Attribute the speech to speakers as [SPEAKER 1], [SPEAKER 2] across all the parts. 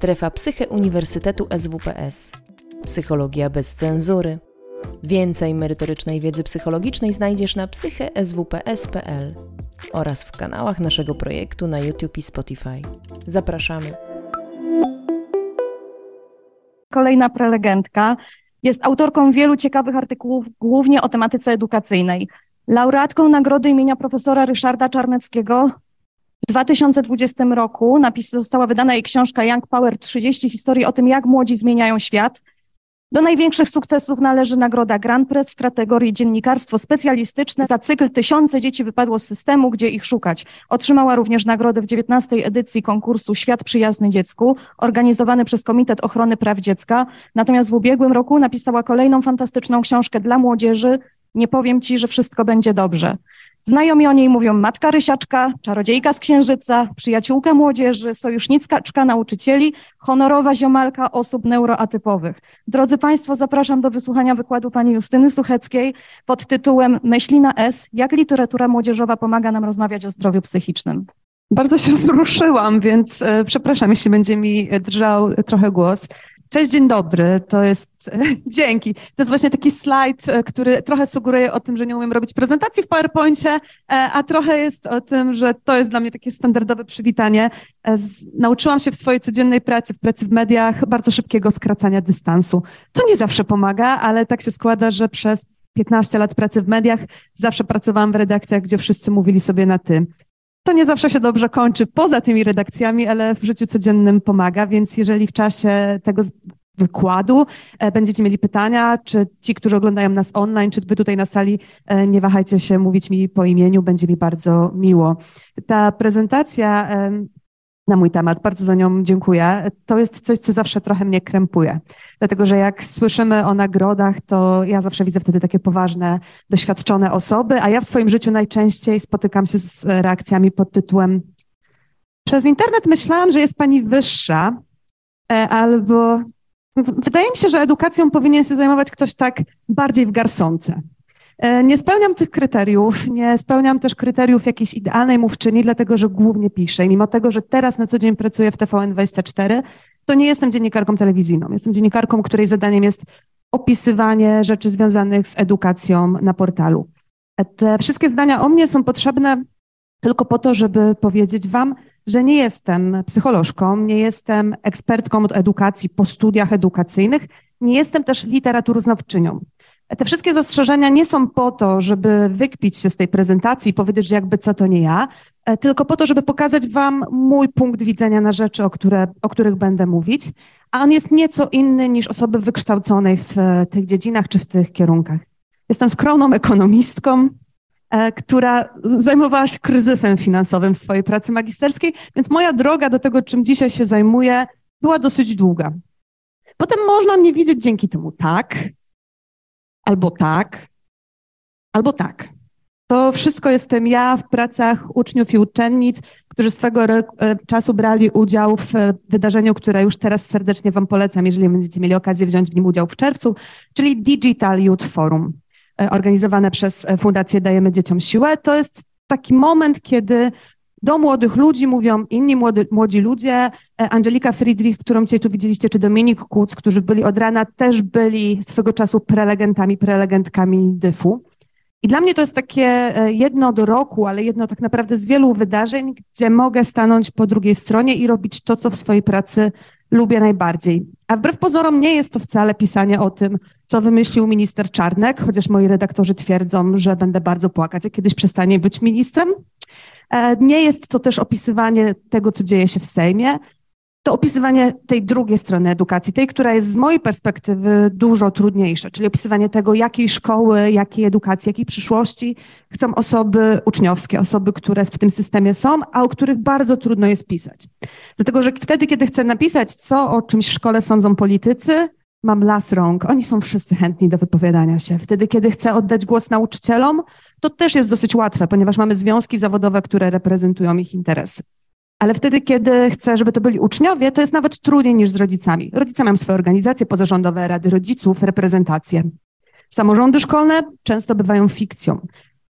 [SPEAKER 1] Strefa Psyche Uniwersytetu SWPS. Psychologia bez cenzury. Więcej merytorycznej wiedzy psychologicznej znajdziesz na psycheswps.pl oraz w kanałach naszego projektu na YouTube i Spotify. Zapraszamy.
[SPEAKER 2] Kolejna prelegentka jest autorką wielu ciekawych artykułów, głównie o tematyce edukacyjnej. Laureatką nagrody imienia profesora Ryszarda Czarneckiego w 2020 roku napis, została wydana jej książka Young Power 30 historii o tym, jak młodzi zmieniają świat. Do największych sukcesów należy nagroda Grand Press w kategorii dziennikarstwo specjalistyczne. Za cykl Tysiące dzieci wypadło z systemu, gdzie ich szukać. Otrzymała również nagrodę w 19 edycji konkursu Świat Przyjazny Dziecku, organizowany przez Komitet Ochrony Praw Dziecka. Natomiast w ubiegłym roku napisała kolejną fantastyczną książkę dla młodzieży. Nie powiem ci, że wszystko będzie dobrze. Znajomi o niej mówią matka rysiaczka, czarodziejka z księżyca, przyjaciółka młodzieży, sojuszniczka nauczycieli, honorowa ziomalka osób neuroatypowych. Drodzy Państwo, zapraszam do wysłuchania wykładu pani Justyny Sucheckiej pod tytułem Myśli na S, jak literatura młodzieżowa pomaga nam rozmawiać o zdrowiu psychicznym.
[SPEAKER 3] Bardzo się wzruszyłam, więc e, przepraszam, jeśli będzie mi drżał trochę głos. Cześć, dzień dobry. To jest, dzięki. To jest właśnie taki slajd, e, który trochę sugeruje o tym, że nie umiem robić prezentacji w PowerPoincie, e, a trochę jest o tym, że to jest dla mnie takie standardowe przywitanie. E, nauczyłam się w swojej codziennej pracy, w pracy w mediach, bardzo szybkiego skracania dystansu. To nie zawsze pomaga, ale tak się składa, że przez 15 lat pracy w mediach zawsze pracowałam w redakcjach, gdzie wszyscy mówili sobie na ty. To nie zawsze się dobrze kończy poza tymi redakcjami, ale w życiu codziennym pomaga, więc jeżeli w czasie tego wykładu e, będziecie mieli pytania, czy ci, którzy oglądają nas online, czy wy tutaj na sali, e, nie wahajcie się mówić mi po imieniu, będzie mi bardzo miło. Ta prezentacja na mój temat. Bardzo za nią dziękuję. To jest coś, co zawsze trochę mnie krępuje. Dlatego, że jak słyszymy o nagrodach, to ja zawsze widzę wtedy takie poważne, doświadczone osoby, a ja w swoim życiu najczęściej spotykam się z reakcjami pod tytułem przez internet myślałam, że jest pani wyższa, e, albo wydaje mi się, że edukacją powinien się zajmować ktoś tak bardziej w garsonce. E, nie spełniam tych kryteriów, nie spełniam też kryteriów jakiejś idealnej mówczyni, dlatego że głównie piszę. I mimo tego, że teraz na co dzień pracuję w TVN24, to nie jestem dziennikarką telewizyjną. Jestem dziennikarką, której zadaniem jest opisywanie rzeczy związanych z edukacją na portalu. E, te wszystkie zdania o mnie są potrzebne tylko po to, żeby powiedzieć Wam, że nie jestem psycholożką, nie jestem ekspertką od edukacji po studiach edukacyjnych, nie jestem też literaturoznawczynią. Te wszystkie zastrzeżenia nie są po to, żeby wykpić się z tej prezentacji i powiedzieć, że jakby co to nie ja, e, tylko po to, żeby pokazać Wam mój punkt widzenia na rzeczy, o, które, o których będę mówić, a on jest nieco inny niż osoby wykształconej w e, tych dziedzinach czy w tych kierunkach. Jestem skromną ekonomistką, e, która zajmowała się kryzysem finansowym w swojej pracy magisterskiej, więc moja droga do tego, czym dzisiaj się zajmuję, była dosyć długa. Potem można mnie widzieć dzięki temu tak, albo tak, albo tak. To wszystko jestem ja w pracach uczniów i uczennic, którzy swego e, czasu brali udział w wydarzeniu, które już teraz serdecznie Wam polecam, jeżeli będziecie mieli okazję wziąć w nim udział w czerwcu, czyli Digital Youth Forum, e, organizowane przez Fundację Dajemy Dzieciom Siłę. To jest taki moment, kiedy do młodych ludzi mówią inni młody, młodzi ludzie. E, Angelika Friedrich, którą dzisiaj tu widzieliście, czy Dominik Kuc, którzy byli od rana, też byli swego czasu prelegentami, prelegentkami DYF-u. I dla mnie to jest takie e, jedno do roku, ale jedno tak naprawdę z wielu wydarzeń, gdzie mogę stanąć po drugiej stronie i robić to, co w swojej pracy lubię najbardziej. A wbrew pozorom nie jest to wcale pisanie o tym, co wymyślił minister Czarnek, chociaż moi redaktorzy twierdzą, że będę bardzo płakać, jak kiedyś przestanie być ministrem. E, nie jest to też opisywanie tego, co dzieje się w Sejmie, to opisywanie tej drugiej strony edukacji, tej, która jest z mojej perspektywy dużo trudniejsza, czyli opisywanie tego, jakiej szkoły, jakiej edukacji, jakiej przyszłości chcą osoby uczniowskie, osoby, które w tym systemie są, a o których bardzo trudno jest pisać. Dlatego, że wtedy, kiedy chcę napisać, co o czymś w szkole sądzą politycy, mam las rąk. Oni są wszyscy chętni do wypowiadania się. Wtedy, kiedy chcę oddać głos nauczycielom, to też jest dosyć łatwe, ponieważ mamy związki zawodowe, które reprezentują ich interesy. Ale wtedy, kiedy chcę, żeby to byli uczniowie, to jest nawet trudniej niż z rodzicami. Rodzice mają swoje organizacje pozarządowe, rady rodziców, reprezentacje. Samorządy szkolne często bywają fikcją.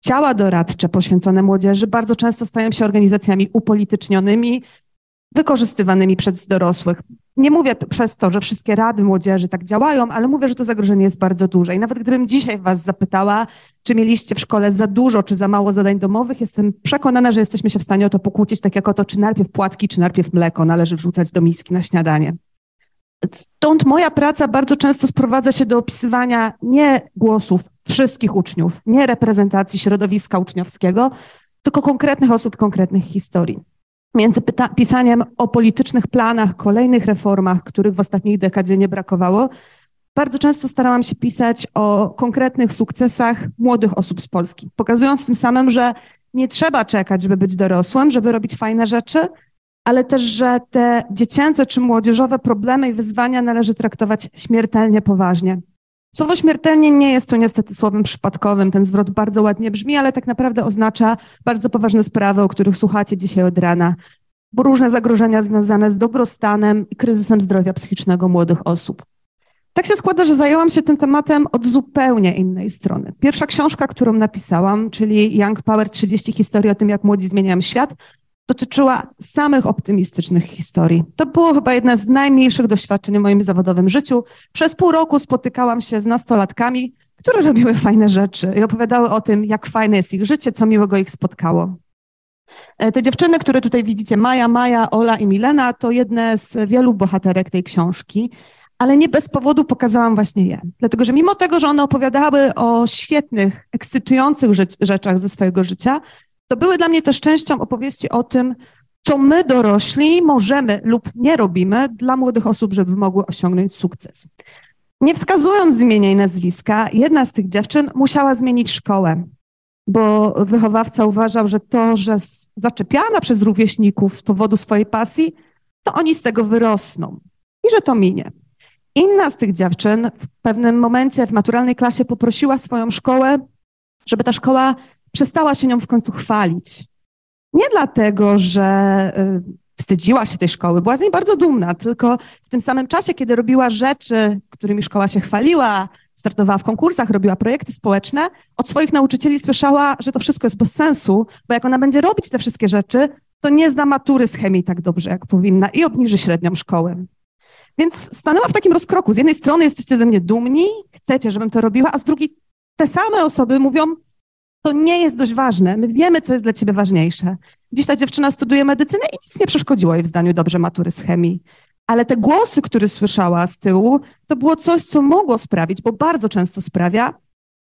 [SPEAKER 3] Ciała doradcze poświęcone młodzieży bardzo często stają się organizacjami upolitycznionymi, wykorzystywanymi przez dorosłych. Nie mówię przez to, że wszystkie rady młodzieży tak działają, ale mówię, że to zagrożenie jest bardzo duże. I nawet gdybym dzisiaj was zapytała, czy mieliście w szkole za dużo, czy za mało zadań domowych, jestem przekonana, że jesteśmy się w stanie o to pokłócić, tak jak o to, czy najpierw płatki, czy najpierw mleko należy wrzucać do miski na śniadanie. Stąd moja praca bardzo często sprowadza się do opisywania nie głosów wszystkich uczniów, nie reprezentacji środowiska uczniowskiego, tylko konkretnych osób, konkretnych historii. Między pisaniem o politycznych planach, kolejnych reformach, których w ostatniej dekadzie nie brakowało, bardzo często starałam się pisać o konkretnych sukcesach młodych osób z Polski, pokazując tym samym, że nie trzeba czekać, żeby być dorosłym, żeby robić fajne rzeczy, ale też, że te dziecięce czy młodzieżowe problemy i wyzwania należy traktować śmiertelnie poważnie. Słowo śmiertelnie nie jest tu niestety słowem przypadkowym. Ten zwrot bardzo ładnie brzmi, ale tak naprawdę oznacza bardzo poważne sprawy, o których słuchacie dzisiaj od rana, bo różne zagrożenia związane z dobrostanem i kryzysem zdrowia psychicznego młodych osób. Tak się składa, że zajęłam się tym tematem od zupełnie innej strony. Pierwsza książka, którą napisałam, czyli Young Power 30 historii o tym, jak młodzi zmieniają świat, dotyczyła samych optymistycznych historii. To było chyba jedno z najmniejszych doświadczeń w moim zawodowym życiu. Przez pół roku spotykałam się z nastolatkami, które robiły fajne rzeczy i opowiadały o tym, jak fajne jest ich życie, co miłego ich spotkało. E, te dziewczyny, które tutaj widzicie, Maja, Maja, Ola i Milena, to jedne z wielu bohaterek tej książki, ale nie bez powodu pokazałam właśnie je. Dlatego, że mimo tego, że one opowiadały o świetnych, ekscytujących rzeczach ze swojego życia, to były dla mnie też częścią opowieści o tym, co my dorośli możemy lub nie robimy dla młodych osób, żeby mogły osiągnąć sukces. Nie wskazując imienia i nazwiska, jedna z tych dziewczyn musiała zmienić szkołę, bo wychowawca uważał, że to, że zaczepiana przez rówieśników z powodu swojej pasji, to oni z tego wyrosną i że to minie. Inna z tych dziewczyn w pewnym momencie w maturalnej klasie poprosiła swoją szkołę, żeby ta szkoła przestała się nią w końcu chwalić. Nie dlatego, że y, wstydziła się tej szkoły, była z niej bardzo dumna, tylko w tym samym czasie, kiedy robiła rzeczy, którymi szkoła się chwaliła, startowała w konkursach, robiła projekty społeczne, od swoich nauczycieli słyszała, że to wszystko jest bez sensu, bo jak ona będzie robić te wszystkie rzeczy, to nie zna matury z chemii tak dobrze, jak powinna i obniży średnią szkołę. Więc stanęła w takim rozkroku. Z jednej strony jesteście ze mnie dumni, chcecie, żebym to robiła, a z drugiej te same osoby mówią, to nie jest dość ważne. My wiemy, co jest dla ciebie ważniejsze. Dziś ta dziewczyna studiuje medycynę i nic nie przeszkodziło jej w zdaniu dobrze matury z chemii. Ale te głosy, które słyszała z tyłu, to było coś, co mogło sprawić, bo bardzo często sprawia,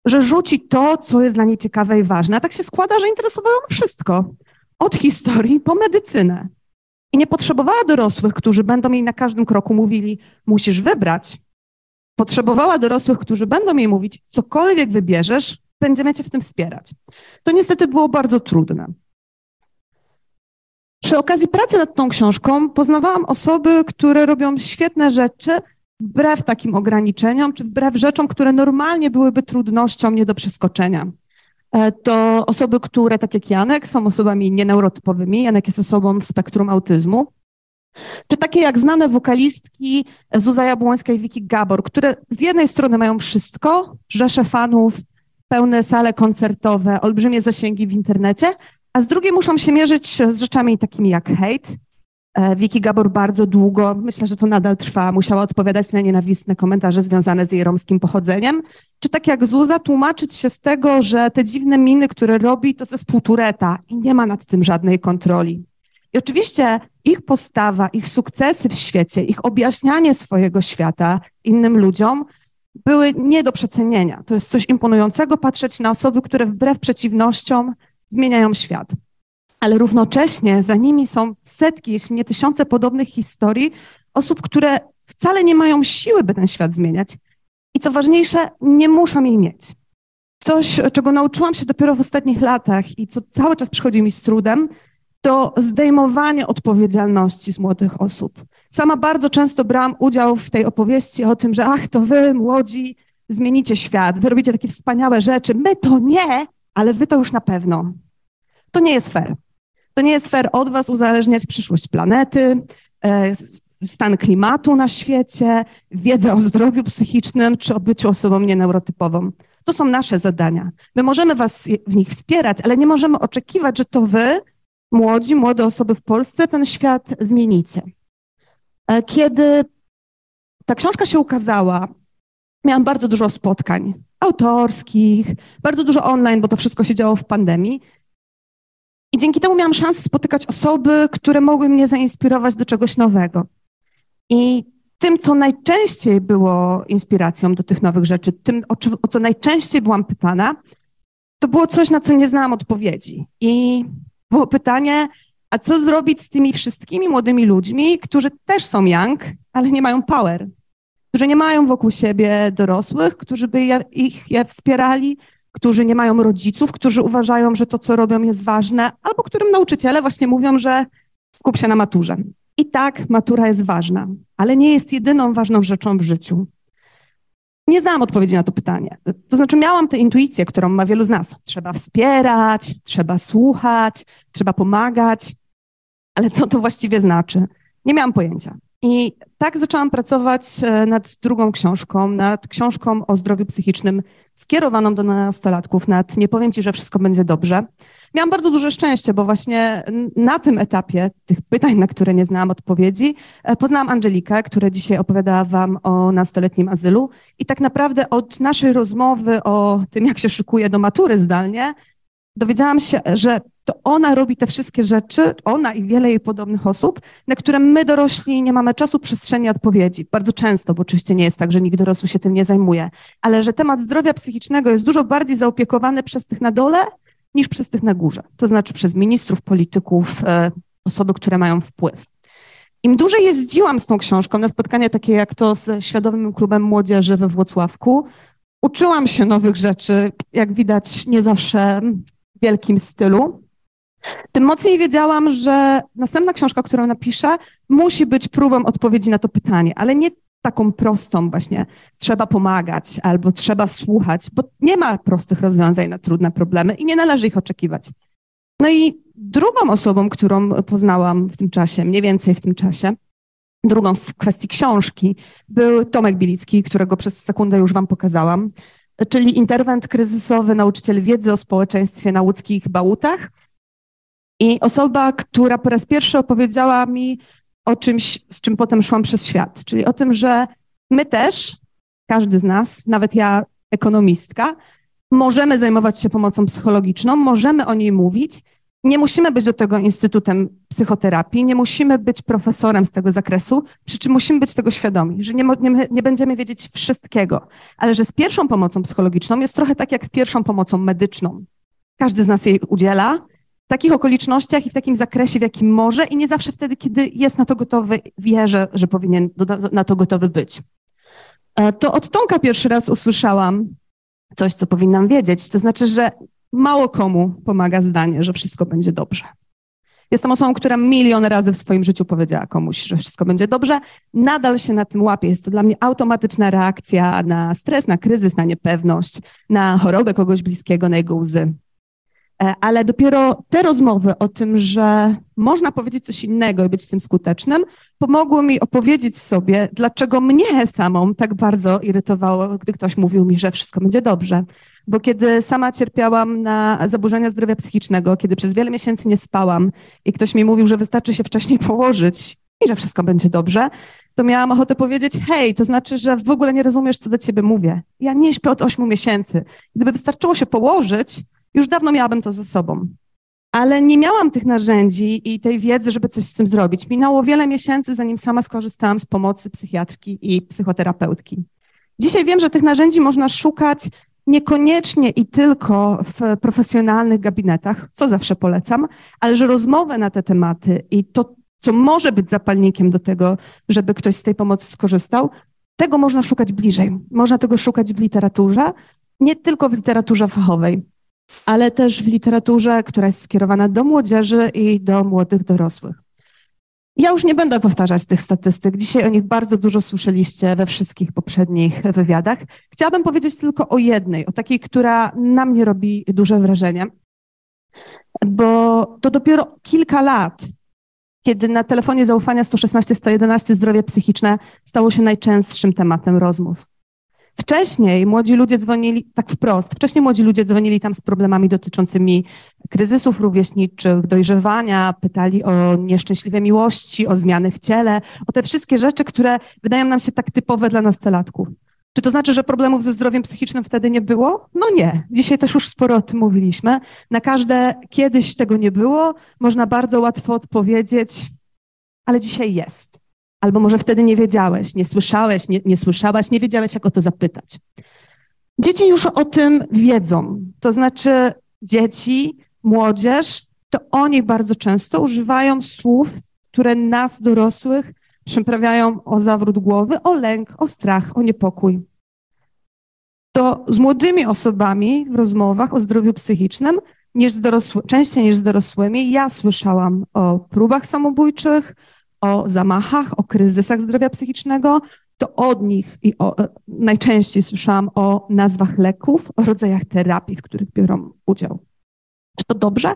[SPEAKER 3] że rzuci to, co jest dla niej ciekawe i ważne. A tak się składa, że interesowało ją wszystko. Od historii po medycynę. I nie potrzebowała dorosłych, którzy będą jej na każdym kroku mówili, musisz wybrać. Potrzebowała dorosłych, którzy będą jej mówić, cokolwiek wybierzesz, będziemy Cię w tym wspierać. To niestety było bardzo trudne. Przy okazji pracy nad tą książką poznawałam osoby, które robią świetne rzeczy wbrew takim ograniczeniom, czy wbrew rzeczom, które normalnie byłyby trudnością nie do przeskoczenia. E, to osoby, które, tak jak Janek, są osobami nieneurotypowymi. Janek jest osobą w spektrum autyzmu. Czy takie jak znane wokalistki Zuza Jabłońska i Wiki Gabor, które z jednej strony mają wszystko, rzesze fanów, pełne sale koncertowe, olbrzymie zasięgi w internecie, a z drugiej muszą się mierzyć z rzeczami takimi jak hejt. Wiki Gabor bardzo długo, myślę, że to nadal trwa, musiała odpowiadać na nienawistne komentarze związane z jej romskim pochodzeniem. Czy tak jak Zuza, tłumaczyć się z tego, że te dziwne miny, które robi, to ze spółtureta i nie ma nad tym żadnej kontroli. I oczywiście ich postawa, ich sukcesy w świecie, ich objaśnianie swojego świata innym ludziom były nie do przecenienia. To jest coś imponującego patrzeć na osoby, które wbrew przeciwnościom zmieniają świat. Ale równocześnie za nimi są setki, jeśli nie tysiące podobnych historii osób, które wcale nie mają siły, by ten świat zmieniać. I co ważniejsze, nie muszą jej mieć. Coś, czego nauczyłam się dopiero w ostatnich latach i co cały czas przychodzi mi z trudem, to zdejmowanie odpowiedzialności z młodych osób. Sama bardzo często brałam udział w tej opowieści o tym, że ach, to wy, młodzi, zmienicie świat, wy robicie takie wspaniałe rzeczy. My to nie, ale wy to już na pewno. To nie jest fair. To nie jest fair od was uzależniać przyszłość planety, e, stan klimatu na świecie, wiedzę o zdrowiu psychicznym czy o byciu osobą nieneurotypową. To są nasze zadania. My możemy was w nich wspierać, ale nie możemy oczekiwać, że to wy, młodzi, młode osoby w Polsce, ten świat zmienicie. E, kiedy ta książka się ukazała, miałam bardzo dużo spotkań autorskich, bardzo dużo online, bo to wszystko się działo w pandemii. I dzięki temu miałam szansę spotykać osoby, które mogły mnie zainspirować do czegoś nowego. I tym, co najczęściej było inspiracją do tych nowych rzeczy, tym, o, o co najczęściej byłam pytana, to było coś, na co nie znałam odpowiedzi. I było pytanie, a co zrobić z tymi wszystkimi młodymi ludźmi, którzy też są young, ale nie mają power, którzy nie mają wokół siebie dorosłych, którzy by je, ich je wspierali, którzy nie mają rodziców, którzy uważają, że to, co robią, jest ważne, albo którym nauczyciele właśnie mówią, że skup się na maturze. I tak, matura jest ważna, ale nie jest jedyną ważną rzeczą w życiu. Nie znałam odpowiedzi na to pytanie. To znaczy, miałam tę intuicję, którą ma wielu z nas. Trzeba wspierać, trzeba słuchać, trzeba pomagać, ale co to właściwie znaczy? Nie miałam pojęcia. I tak zaczęłam pracować e, nad drugą książką, nad książką o zdrowiu psychicznym skierowaną do nastolatków, nad Nie powiem ci, że wszystko będzie dobrze. Miałam bardzo duże szczęście, bo właśnie na tym etapie tych pytań, na które nie znałam odpowiedzi, e, poznałam Angelikę, która dzisiaj opowiadała wam o nastoletnim azylu i tak naprawdę od naszej rozmowy o tym, jak się szykuje do matury zdalnie, dowiedziałam się, że to ona robi te wszystkie rzeczy, ona i wiele jej podobnych osób, na które my dorośli nie mamy czasu, przestrzeni odpowiedzi. Bardzo często, bo oczywiście nie jest tak, że nikt dorosły się tym nie zajmuje, ale że temat zdrowia psychicznego jest dużo bardziej zaopiekowany przez tych na dole niż przez tych na górze. To znaczy przez ministrów, polityków, e, osoby, które mają wpływ. Im dłużej jeździłam z tą książką na spotkania takie jak to z Świadomym Klubem Młodzieży we Włocławku, uczyłam się nowych rzeczy, jak widać nie zawsze w wielkim stylu, tym mocniej wiedziałam, że następna książka, którą napiszę, musi być próbą odpowiedzi na to pytanie, ale nie taką prostą właśnie trzeba pomagać albo trzeba słuchać, bo nie ma prostych rozwiązań na trudne problemy i nie należy ich oczekiwać. No i drugą osobą, którą poznałam w tym czasie, mniej więcej w tym czasie, drugą w kwestii książki, był Tomek Bilicki, którego przez sekundę już wam pokazałam, czyli interwent kryzysowy, nauczyciel wiedzy o społeczeństwie na łódzkich Bałutach, i osoba, która po raz pierwszy opowiedziała mi o czymś, z czym potem szłam przez świat, czyli o tym, że my też, każdy z nas, nawet ja, ekonomistka, możemy zajmować się pomocą psychologiczną, możemy o niej mówić. Nie musimy być do tego instytutem psychoterapii, nie musimy być profesorem z tego zakresu, przy czym musimy być tego świadomi, że nie, nie, nie będziemy wiedzieć wszystkiego, ale że z pierwszą pomocą psychologiczną jest trochę tak jak z pierwszą pomocą medyczną. Każdy z nas jej udziela, takich okolicznościach i w takim zakresie, w jakim może i nie zawsze wtedy, kiedy jest na to gotowy, wie, że, że powinien na to gotowy być. E, to od Tomka pierwszy raz usłyszałam coś, co powinnam wiedzieć. To znaczy, że mało komu pomaga zdanie, że wszystko będzie dobrze. Jestem osobą, która milion razy w swoim życiu powiedziała komuś, że wszystko będzie dobrze. Nadal się na tym łapię. Jest to dla mnie automatyczna reakcja na stres, na kryzys, na niepewność, na chorobę kogoś bliskiego, na jego łzy. E, ale dopiero te rozmowy o tym, że można powiedzieć coś innego i być tym skutecznym, pomogły mi opowiedzieć sobie, dlaczego mnie samą tak bardzo irytowało, gdy ktoś mówił mi, że wszystko będzie dobrze. Bo kiedy sama cierpiałam na zaburzenia zdrowia psychicznego, kiedy przez wiele miesięcy nie spałam i ktoś mi mówił, że wystarczy się wcześniej położyć i że wszystko będzie dobrze, to miałam ochotę powiedzieć, hej, to znaczy, że w ogóle nie rozumiesz, co do ciebie mówię. Ja nie śpię od ośmiu miesięcy. Gdyby wystarczyło się położyć, już dawno miałabym to ze sobą. Ale nie miałam tych narzędzi i tej wiedzy, żeby coś z tym zrobić. Minęło wiele miesięcy, zanim sama skorzystałam z pomocy psychiatrki i psychoterapeutki. Dzisiaj wiem, że tych narzędzi można szukać niekoniecznie i tylko w profesjonalnych gabinetach, co zawsze polecam, ale że rozmowę na te tematy i to, co może być zapalnikiem do tego, żeby ktoś z tej pomocy skorzystał, tego można szukać bliżej. Można tego szukać w literaturze, nie tylko w literaturze fachowej ale też w literaturze, która jest skierowana do młodzieży i do młodych dorosłych. Ja już nie będę powtarzać tych statystyk. Dzisiaj o nich bardzo dużo słyszeliście we wszystkich poprzednich wywiadach. Chciałabym powiedzieć tylko o jednej, o takiej, która na mnie robi duże wrażenie, bo to dopiero kilka lat, kiedy na telefonie zaufania 116-111 zdrowie psychiczne stało się najczęstszym tematem rozmów. Wcześniej młodzi ludzie dzwonili, tak wprost, wcześniej młodzi ludzie dzwonili tam z problemami dotyczącymi kryzysów rówieśniczych, dojrzewania, pytali o nieszczęśliwe miłości, o zmiany w ciele, o te wszystkie rzeczy, które wydają nam się tak typowe dla nastolatków. Czy to znaczy, że problemów ze zdrowiem psychicznym wtedy nie było? No nie. Dzisiaj też już sporo o tym mówiliśmy. Na każde kiedyś tego nie było, można bardzo łatwo odpowiedzieć, ale dzisiaj jest. Albo może wtedy nie wiedziałeś, nie słyszałeś, nie, nie słyszałaś, nie wiedziałeś, jak o to zapytać. Dzieci już o tym wiedzą. To znaczy, dzieci, młodzież, to oni bardzo często używają słów, które nas, dorosłych, przyprawiają o zawrót głowy, o lęk, o strach, o niepokój. To z młodymi osobami w rozmowach o zdrowiu psychicznym, niż z dorosły, częściej niż z dorosłymi, ja słyszałam o próbach samobójczych, o zamachach, o kryzysach zdrowia psychicznego, to od nich i o, najczęściej słyszałam o nazwach leków, o rodzajach terapii, w których biorą udział. Czy to dobrze?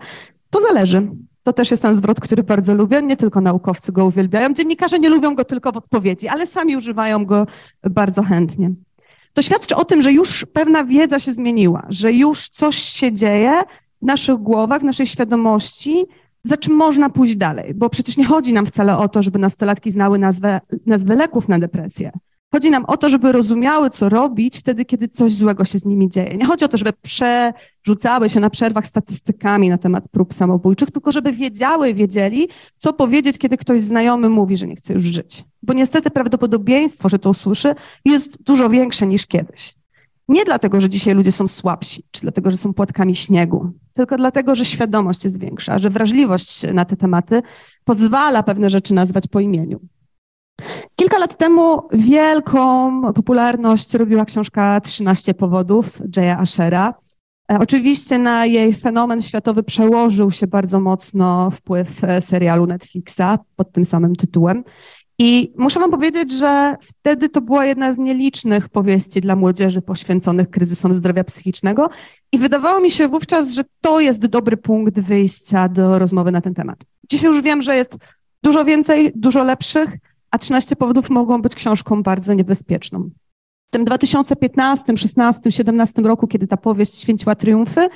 [SPEAKER 3] To zależy. To też jest ten zwrot, który bardzo lubię. Nie tylko naukowcy go uwielbiają. Dziennikarze nie lubią go tylko w odpowiedzi, ale sami używają go bardzo chętnie. To świadczy o tym, że już pewna wiedza się zmieniła, że już coś się dzieje w naszych głowach, w naszej świadomości, za czym można pójść dalej, bo przecież nie chodzi nam wcale o to, żeby nastolatki znały nazwę, nazwę leków na depresję. Chodzi nam o to, żeby rozumiały, co robić wtedy, kiedy coś złego się z nimi dzieje. Nie chodzi o to, żeby przerzucały się na przerwach statystykami na temat prób samobójczych, tylko żeby wiedziały, wiedzieli, co powiedzieć, kiedy ktoś znajomy mówi, że nie chce już żyć. Bo niestety prawdopodobieństwo, że to usłyszy, jest dużo większe niż kiedyś. Nie dlatego, że dzisiaj ludzie są słabsi, czy dlatego, że są płatkami śniegu, tylko dlatego, że świadomość jest większa, że wrażliwość na te tematy pozwala pewne rzeczy nazwać po imieniu. Kilka lat temu wielką popularność robiła książka 13 powodów Jaya Ashera. E, oczywiście na jej fenomen światowy przełożył się bardzo mocno wpływ e, serialu Netflixa pod tym samym tytułem. I muszę Wam powiedzieć, że wtedy to była jedna z nielicznych powieści dla młodzieży poświęconych kryzysom zdrowia psychicznego. I wydawało mi się wówczas, że to jest dobry punkt wyjścia do rozmowy na ten temat. Dzisiaj już wiem, że jest dużo więcej, dużo lepszych, a 13 powodów mogą być książką bardzo niebezpieczną. W tym 2015, 16, 17 roku, kiedy ta powieść święciła triumfy,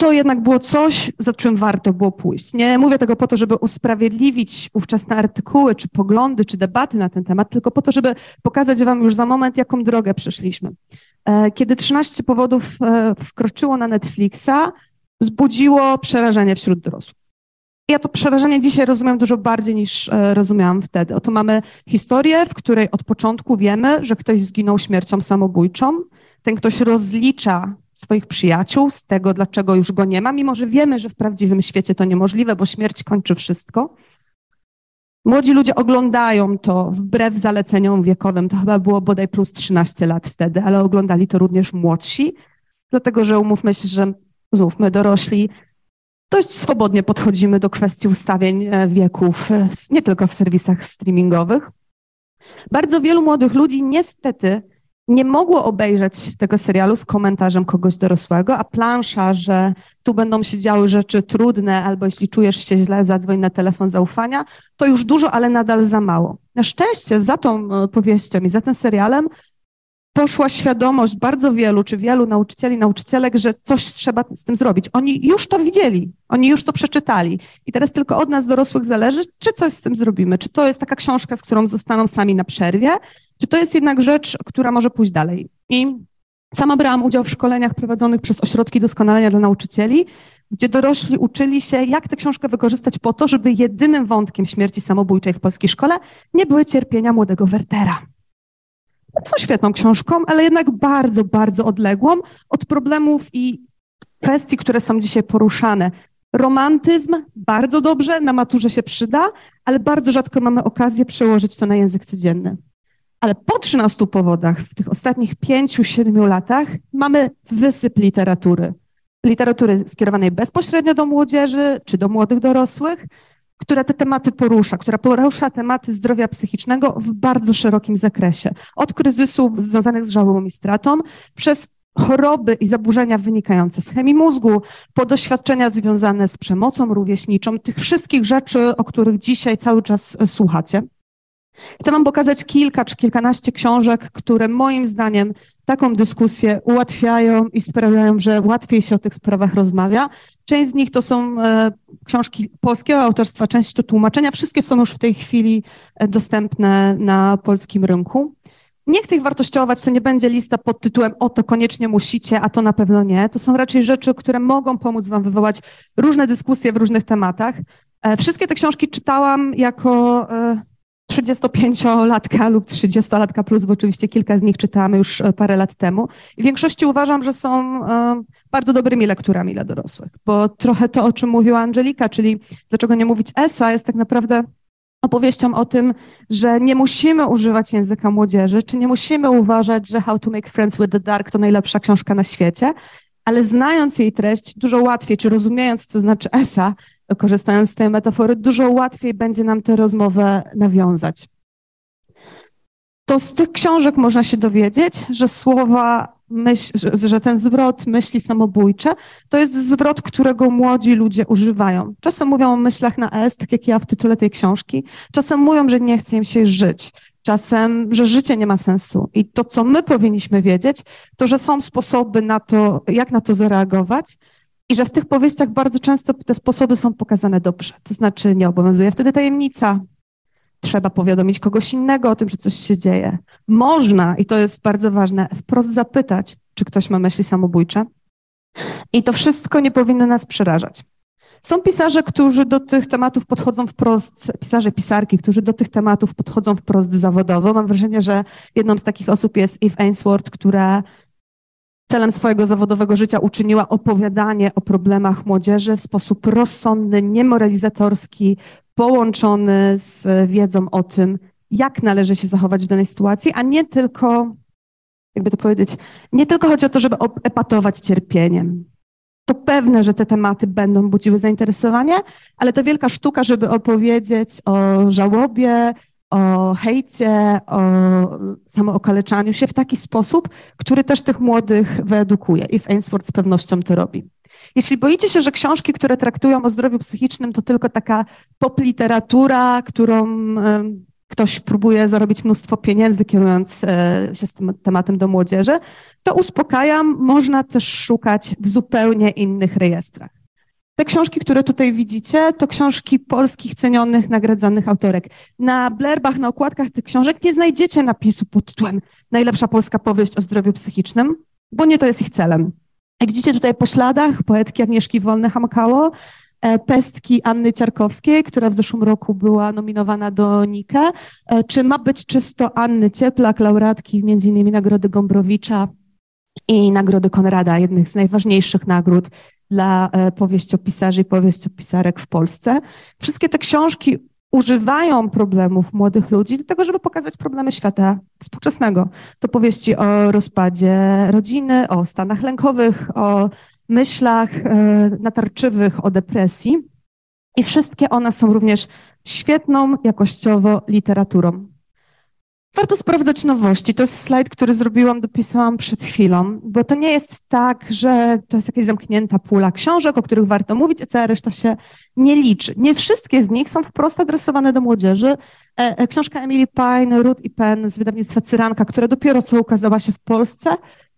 [SPEAKER 3] to jednak było coś, za czym warto było pójść. Nie mówię tego po to, żeby usprawiedliwić ówczesne artykuły, czy poglądy, czy debaty na ten temat, tylko po to, żeby pokazać Wam już za moment, jaką drogę przeszliśmy. E, kiedy 13 powodów e, wkroczyło na Netflixa, zbudziło przerażenie wśród dorosłych. Ja to przerażenie dzisiaj rozumiem dużo bardziej niż e, rozumiałam wtedy. Oto mamy historię, w której od początku wiemy, że ktoś zginął śmiercią samobójczą. Ten ktoś rozlicza swoich przyjaciół z tego, dlaczego już go nie ma, mimo że wiemy, że w prawdziwym świecie to niemożliwe, bo śmierć kończy wszystko. Młodzi ludzie oglądają to wbrew zaleceniom wiekowym. To chyba było bodaj plus 13 lat wtedy, ale oglądali to również młodsi, dlatego że umówmy się, że znów my dorośli dość swobodnie podchodzimy do kwestii ustawień e, wieków, e, nie tylko w serwisach streamingowych. Bardzo wielu młodych ludzi niestety nie mogło obejrzeć tego serialu z komentarzem kogoś dorosłego, a plansza, że tu będą się działy rzeczy trudne, albo jeśli czujesz się źle, zadzwoń na telefon zaufania, to już dużo, ale nadal za mało. Na szczęście za tą powieścią i za tym serialem poszła świadomość bardzo wielu, czy wielu nauczycieli, nauczycielek, że coś trzeba z tym zrobić. Oni już to widzieli, oni już to przeczytali. I teraz tylko od nas, dorosłych, zależy, czy coś z tym zrobimy. Czy to jest taka książka, z którą zostaną sami na przerwie, czy to jest jednak rzecz, która może pójść dalej. I sama brałam udział w szkoleniach prowadzonych przez ośrodki doskonalenia dla nauczycieli, gdzie dorośli uczyli się, jak tę książkę wykorzystać po to, żeby jedynym wątkiem śmierci samobójczej w polskiej szkole nie były cierpienia młodego Wertera są świetną książką, ale jednak bardzo, bardzo odległą od problemów i kwestii, które są dzisiaj poruszane. Romantyzm bardzo dobrze, na maturze się przyda, ale bardzo rzadko mamy okazję przełożyć to na język codzienny. Ale po 13 powodach w tych ostatnich 5-7 latach mamy wysyp literatury. Literatury skierowanej bezpośrednio do młodzieży czy do młodych dorosłych, która te tematy porusza, która porusza tematy zdrowia psychicznego w bardzo szerokim zakresie. Od kryzysów związanych z żałobą i stratą, przez choroby i zaburzenia wynikające z chemii mózgu, po doświadczenia związane z przemocą rówieśniczą, tych wszystkich rzeczy, o których dzisiaj cały czas słuchacie. Chcę Wam pokazać kilka czy kilkanaście książek, które moim zdaniem taką dyskusję ułatwiają i sprawiają, że łatwiej się o tych sprawach rozmawia. Część z nich to są e, książki polskiego autorstwa, część to tłumaczenia. Wszystkie są już w tej chwili e, dostępne na polskim rynku. Nie chcę ich wartościować, to nie będzie lista pod tytułem o to koniecznie musicie, a to na pewno nie. To są raczej rzeczy, które mogą pomóc Wam wywołać różne dyskusje w różnych tematach. E, wszystkie te książki czytałam jako 35-latka lub 30-latka plus, bo oczywiście kilka z nich czytałam już e, parę lat temu. I w większości uważam, że są e, bardzo dobrymi lekturami dla dorosłych, bo trochę to, o czym mówiła Angelika, czyli dlaczego nie mówić ESA, jest tak naprawdę opowieścią o tym, że nie musimy używać języka młodzieży, czy nie musimy uważać, że How to Make Friends with the Dark to najlepsza książka na świecie, ale znając jej treść, dużo łatwiej, czy rozumiejąc, co znaczy ESA, korzystając z tej metafory, dużo łatwiej będzie nam tę rozmowę nawiązać. To z tych książek można się dowiedzieć, że słowa, myśl, że ten zwrot myśli samobójcze to jest zwrot, którego młodzi ludzie używają. Czasem mówią o myślach na S, tak jak ja w tytule tej książki, czasem mówią, że nie chce im się żyć, czasem, że życie nie ma sensu. I to, co my powinniśmy wiedzieć, to, że są sposoby na to, jak na to zareagować, i że w tych powieściach bardzo często te sposoby są pokazane dobrze. To znaczy nie obowiązuje wtedy tajemnica. Trzeba powiadomić kogoś innego o tym, że coś się dzieje. Można, i to jest bardzo ważne, wprost zapytać, czy ktoś ma myśli samobójcze. I to wszystko nie powinno nas przerażać. Są pisarze, którzy do tych tematów podchodzą wprost, pisarze, pisarki, którzy do tych tematów podchodzą wprost zawodowo. Mam wrażenie, że jedną z takich osób jest Eve Ainsworth, która celem swojego zawodowego życia uczyniła opowiadanie o problemach młodzieży w sposób rozsądny, niemoralizatorski, połączony z wiedzą o tym, jak należy się zachować w danej sytuacji, a nie tylko, jakby to powiedzieć, nie tylko chodzi o to, żeby epatować cierpieniem. To pewne, że te tematy będą budziły zainteresowanie, ale to wielka sztuka, żeby opowiedzieć o żałobie, o hejcie, o samookaleczaniu się w taki sposób, który też tych młodych wyedukuje. I w Ainsworth z pewnością to robi. Jeśli boicie się, że książki, które traktują o zdrowiu psychicznym, to tylko taka pop literatura, którą ktoś próbuje zarobić mnóstwo pieniędzy, kierując e, się z tym tematem do młodzieży, to uspokajam, można też szukać w zupełnie innych rejestrach. Te książki, które tutaj widzicie, to książki polskich, cenionych, nagradzanych autorek. Na blerbach, na okładkach tych książek nie znajdziecie napisu pod tytułem Najlepsza polska powieść o zdrowiu psychicznym, bo nie to jest ich celem. Jak widzicie tutaj po śladach poetki Agnieszki Wolne-Hamkało, e, pestki Anny Ciarkowskiej, która w zeszłym roku była nominowana do Nike, e, czy ma być czysto Anny Cieplak, laureatki między innymi Nagrody Gombrowicza i Nagrody Konrada, jednych z najważniejszych nagród dla e, powieściopisarzy i powieściopisarek w Polsce. Wszystkie te książki używają problemów młodych ludzi do tego, żeby pokazać problemy świata współczesnego. To powieści o rozpadzie rodziny, o stanach lękowych, o myślach e, natarczywych, o depresji. I wszystkie one są również świetną jakościowo literaturą. Warto sprawdzać nowości. To jest slajd, który zrobiłam, dopisałam przed chwilą, bo to nie jest tak, że to jest jakaś zamknięta pula książek, o których warto mówić, a cała reszta się nie liczy. Nie wszystkie z nich są wprost adresowane do młodzieży. E, e, książka Emily Pine, Ruth i Penn z wydawnictwa Cyranka, która dopiero co ukazała się w Polsce,